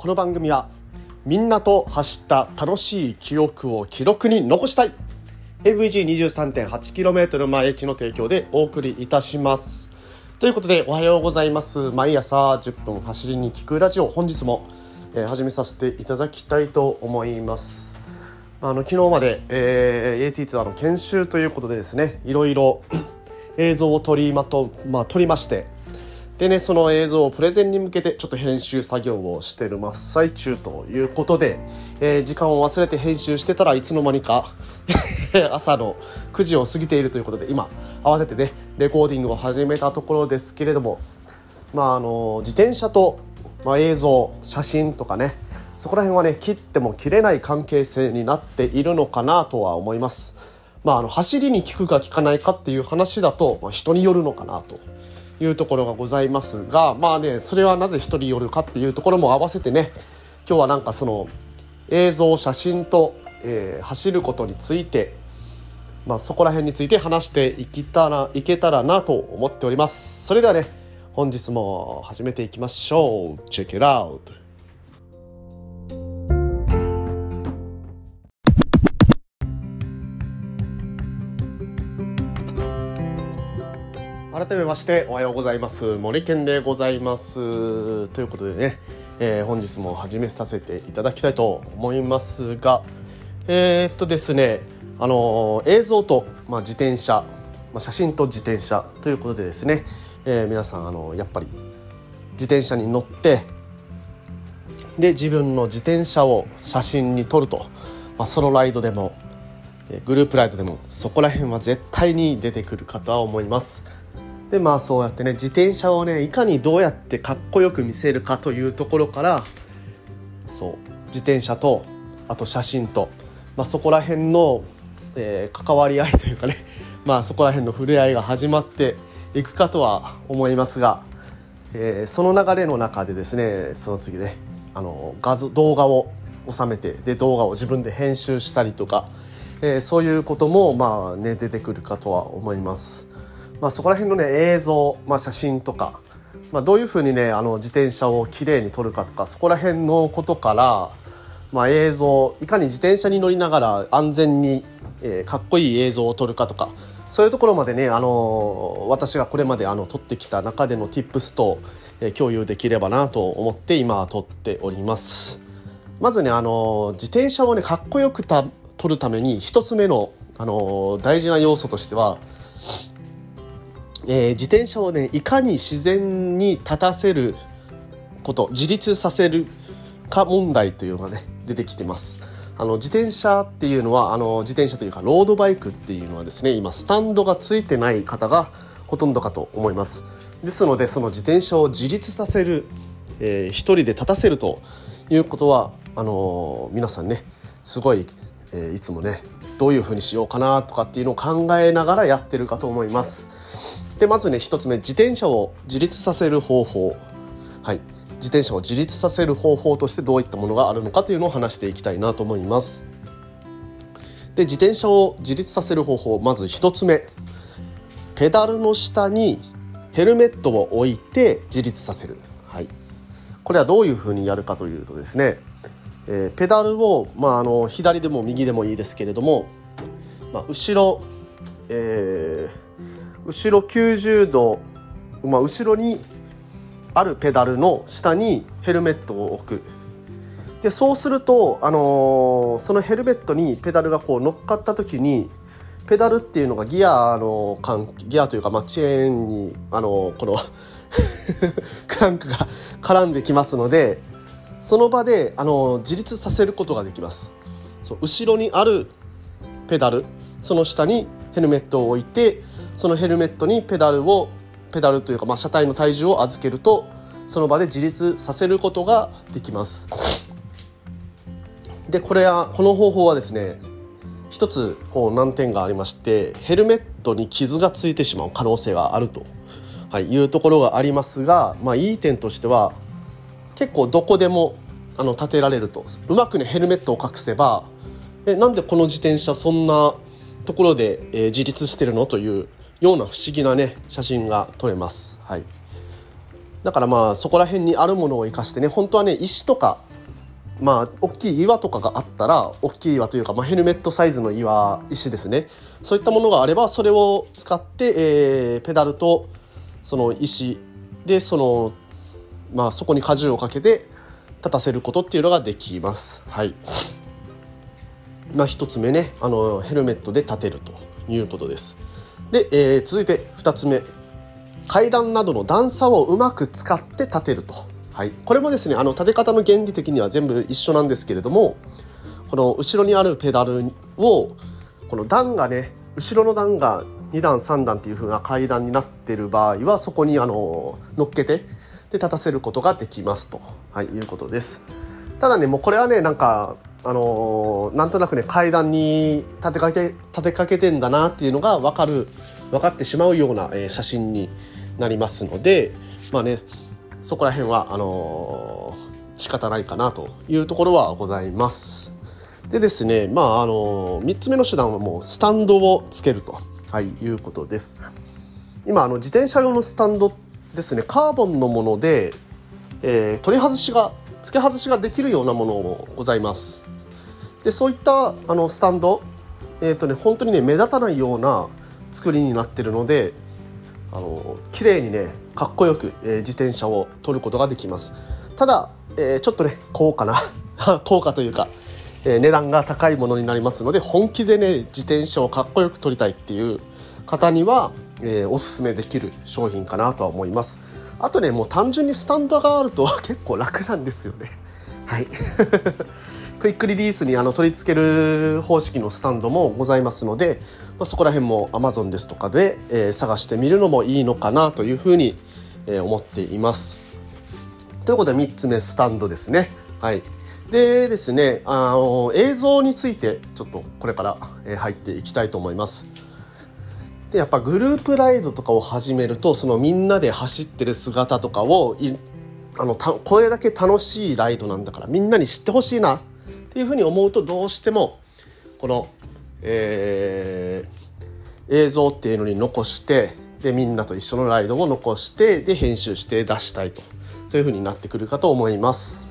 この番組はみんなと走った楽しい記憶を記録に残したい。AVG23.8km 毎日の提供でお送りいたします。ということでおはようございます。毎朝10分走りに聞くラジオ。本日も、えー、始めさせていただきたいと思います。あの昨日まで、えー、AT ツアーの研修ということでですねいろいろ 映像を取りまと、まあ、撮りましてでねその映像をプレゼンに向けてちょっと編集作業をしてる真っ最中ということで、えー、時間を忘れて編集してたらいつの間にか 朝の9時を過ぎているということで今慌ててねレコーディングを始めたところですけれどもまああの自転車と、まあ、映像写真とかねそこら辺はね切っても切れない関係性になっているのかなとは思います。まあ、あの走りに効くか効かないかっていう話だと、まあ、人によるのかなというところがございますがまあねそれはなぜ人によるかっていうところも合わせてね今日はなんかその映像写真と、えー、走ることについて、まあ、そこら辺について話していけたらいけたらなと思っております。それではね本日も始めていきましょう。チェックアウト改めましておはようございます森健でございますということでね、えー、本日も始めさせていただきたいと思いますがえー、っとですねあの映像と、まあ、自転車、まあ、写真と自転車ということでですね、え、皆さんあのやっぱり自転車に乗ってで自分の自転車を写真に撮ると、まあ、ソロライドでもグループライドでもそこら辺は絶対に出てくるかとは思います。でまあそうやってね自転車をねいかにどうやってかっこよく見せるかというところからそう自転車とあと写真と、まあ、そこら辺の、えー、関わり合いというかね まあそこら辺の触れ合いが始まっていくかとは思いますが、えー、その流れの中でですねその次ねあの画像動画を収めてで動画を自分で編集したりとか、えー、そういうこともまあね出てくるかとは思います。まあ、そこら辺のね映像、まあ、写真とか、まあ、どういうふうにねあの自転車をきれいに撮るかとかそこら辺のことから、まあ、映像いかに自転車に乗りながら安全に、えー、かっこいい映像を撮るかとかそういうところまでね、あの私がこれまであの撮ってきた中での tips と、えー、共有できればなと思って今撮っております。まずね、あの自転車をねかっこよくた撮るために一つ目の、あの大事な要素としてはえー、自転車をねいかに自然に立たせること自立させるか問題というのがね出てきてます。あの自転車っていうのはあの自転車というかロードバイクっていうのはですね今スタンドがついてない方がほとんどかと思います。ですのでその自転車を自立させる、えー、一人で立たせるということはあのー、皆さんねすごい、えー、いつもねどういうふうにしようかなとかっていうのを考えながらやってるかと思います。でまずね。1つ目自転車を自立させる方法。はい。自転車を自立させる方法としてどういったものがあるのかというのを話していきたいなと思います。で自転車を自立させる方法まず1つ目。ペダルの下にヘルメットを置いて自立させる、はい、これはどういうふうにやるかというとですね、えー、ペダルを、まあ、あの左でも右でもいいですけれども、まあ、後ろ、えー後ろ90度、まあ、後ろにあるペダルの下にヘルメットを置く。でそうすると、あのー、そのヘルメットにペダルがこう乗っかった時にペダルっていうのがギアの関ギアというか、まあ、チェーンに、あのー、この クランクが絡んできますのでその場で、あのー、自立させることができます。そう後ろにあるペダルその下にヘルメットを置いてそのヘルメットにペダルをペダルというか、まあ、車体の体重を預けるとその場で自立させることができます。でこれはこの方法はですね一つこう難点がありましてヘルメットに傷がついてしまう可能性があると、はい、いうところがありますが、まあ、いい点としては結構どこでもあの立てられると。うまくねヘルメットを隠せばえなんでこの自転車そんなところで、えー、自立してるの？というような不思議なね写真が撮れます。はい、だからまあそこら辺にあるものを生かしてね本当はね石とかまあ大きい岩とかがあったら大きい岩というか、まあ、ヘルメットサイズの岩石ですねそういったものがあればそれを使って、えー、ペダルとその石でそのまあそこに荷重をかけて立たせることっていうのができます。はいまあ、1つ目ねあのヘルメットで立てるということです。で、えー、続いて2つ目。階段などの段差をうまく使って立てると、はい、これもですねあの立て方の原理的には全部一緒なんですけれどもこの後ろにあるペダルをこの段がね後ろの段が2段3段っていう風な階段になってる場合はそこにあの乗っけてで立たせることができますと、はい、いうことです。ただねもうこれはねなんかあのー、なんとなくね階段に立てかけて立てかけてんだなっていうのが分かる分かってしまうような、えー、写真になりますのでまあねそこら辺はあのー、仕方ないかなというところはございます。でですねまああのー、3つ目の手段はもうスタンドをつけると、はい、いうことです。今あの自転車用のスタンドですねカーボンのもので、えー、取り外しが付け外しができるようなものもございますでそういったあのスタンドえっ、ー、とね本当にね目立たないような作りになってるのであの綺麗にねかっこよく、えー、自転車を取ることができます。ただ、えー、ちょっとね高価な 高価というか、えー、値段が高いものになりますので本気でね自転車をかっこよく取りたいっていう方には、え、おすすめできる商品かなとは思います。あとねもう単純にスタンドがあると結構楽なんですよね。はい。クイックリリースにあの取り付ける方式のスタンドもございますので、まあ、そこら辺も Amazon ですとかで、えー、探してみるのもいいのかなというふうに、えー、思っています。ということで3つ目スタンドですね。はい。でですねあの映像についてちょっとこれから、入っていきたいと思います。でやっぱグループライドとかを始めるとそのみんなで走ってる姿とかをあのこれだけ楽しいライドなんだからみんなに知ってほしいなっていうふうに思うとどうしてもこの、えー、映像っていうのに残してでみんなと一緒のライドを残してで編集して出したいとそういうふうになってくるかと思います。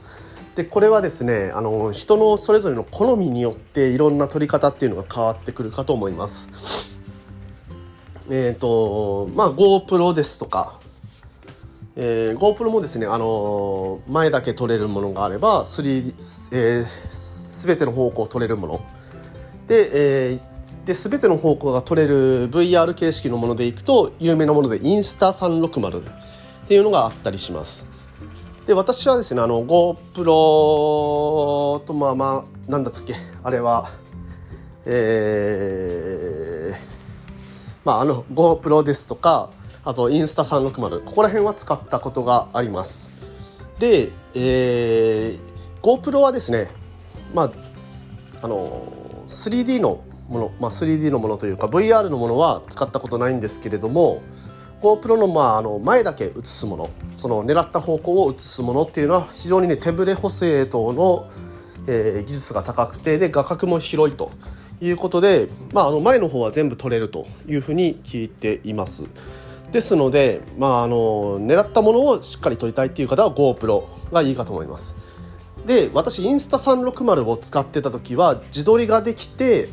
でこれはですねあの人のそれぞれの好みによっていろんな撮り方っていうのが変わってくるかと思います。えっ、ー、とまあ GoPro ですとか、えー、GoPro もですね、あのー、前だけ撮れるものがあれば 3D、えー、全ての方向を撮れるもので,、えー、で全ての方向が撮れる VR 形式のものでいくと有名なものでインスタ360っていうのがあったりします。で私はですねあの GoPro とまあまあなんだったっけあれはえーまあ、あの GoPro ですとかあとインスタ360ここら辺は使ったことがありますで、えー、GoPro はですねまああの 3D のもの、まあ、3D のものというか VR のものは使ったことないんですけれども GoPro の,、まあ、あの前だけ映すものその狙った方向を映すものっていうのは非常にね手ぶれ補正等の、えー、技術が高くてで画角も広いということで、まあ、あの前の方は全部取れるというふうに聞いています。ですので、まあ、あの狙ったものをしっかり撮りたいっていう方は GoPro がいいかと思います。で私インスタ360を使ってた時は自撮りができて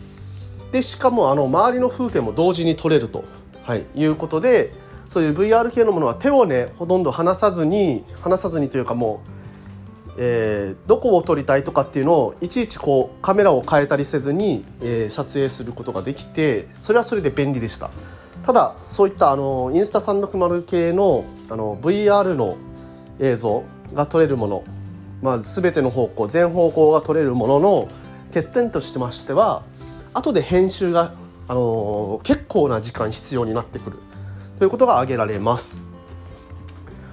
でしかもあの周りの風景も同時に撮れると、はい、いうことでそういう VR 系のものは手をねほとんど離さずに離さずにというかもうえー、どこを撮りたいとかっていうのをいちいちこうカメラを変えたりせずに、えー、撮影することができてそれはそれで便利でしたただそういったあのインスタ360系のあの VR の映像が撮れるもの、まあ、全ての方向全方向が撮れるものの欠点としてましては後で編集が、あの結構な時間必要になってくる。ということが挙げられます。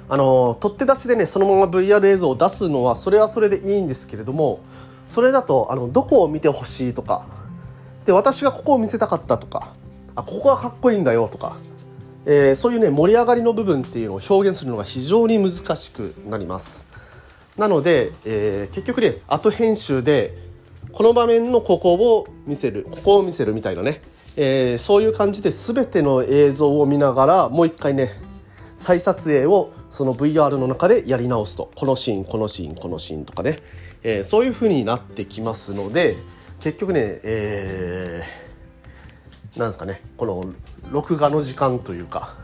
あの取って出しでねそのまま VR 映像を出すのはそれはそれでいいんですけれどもそれだとあのどこを見てほしいとかで私がここを見せたかったとかあここがかっこいいんだよとか、えー、そういうね盛り上がりの部分っていうのを表現するのが非常に難しくなります。なので、えー、結局ね後編集でこの場面のここを見せるここを見せるみたいなね、えー、そういう感じで全ての映像を見ながらもう一回ね再撮影をその VR の中でやり直すと。このシーンこのシーンこのシーンとかね、えー、そういう風になってきますので結局ね、えー、なんですかねこの録画の時間というか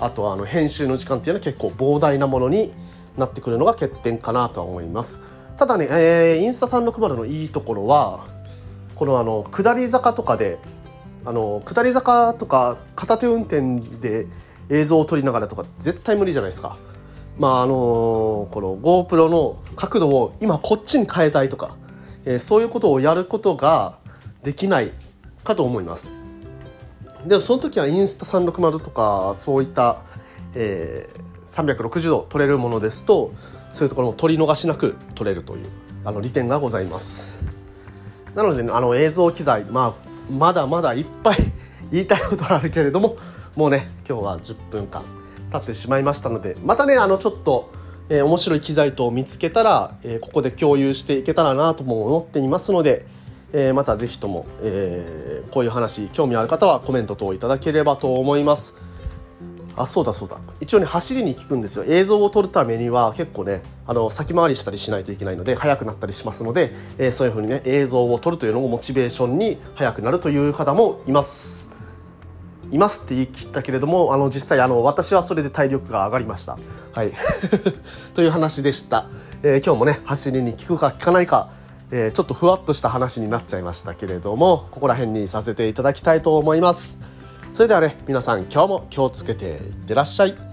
あとあの編集の時間っていうのは結構膨大なものになってくるのが欠点かなとは思いますただね、えー、インスタ360のいいところはこのあの下り坂とかであの下り坂とか片手運転で映像を撮りながらとか絶対無理じゃないですか。まああのこの GoPro の角度を今こっちに変えたいとか、えー、そういうことをやることができないかと思います。でその時はインスタ360とかそういった、えー、360度撮れるものですとそういうところも撮り逃しなく撮れるというあの利点がございます。なので、ね、あの映像機材、まあ、まだまだいっぱい 言いたいことあるけれどももうね今日は10分間経ってしまいましたのでまたねあのちょっと、えー、面白い機材等を見つけたら、えー、ここで共有していけたらなとも思っていますので、えー、また是非とも、えこういう話興味ある方はコメント等いただければと思います。あそうだそうだ。一応ね走りに効くんですよ。映像を撮るためには結構ねあの先回りしたりしないといけないので速くなったりしますので、えー、そういう風にね映像を撮るというのもモチベーションに速くなるという方もいます。いますって言い切ったけれどもあの実際あの私はそれで体力が上がりました。はい。という話でした、えー、今日もね走りに効くか効かないかえー、ちょっとふわっとした話になっちゃいましたけれどもここら辺にさせていただきたいと思います。それではね皆さん今日も気をつけていってらっしゃい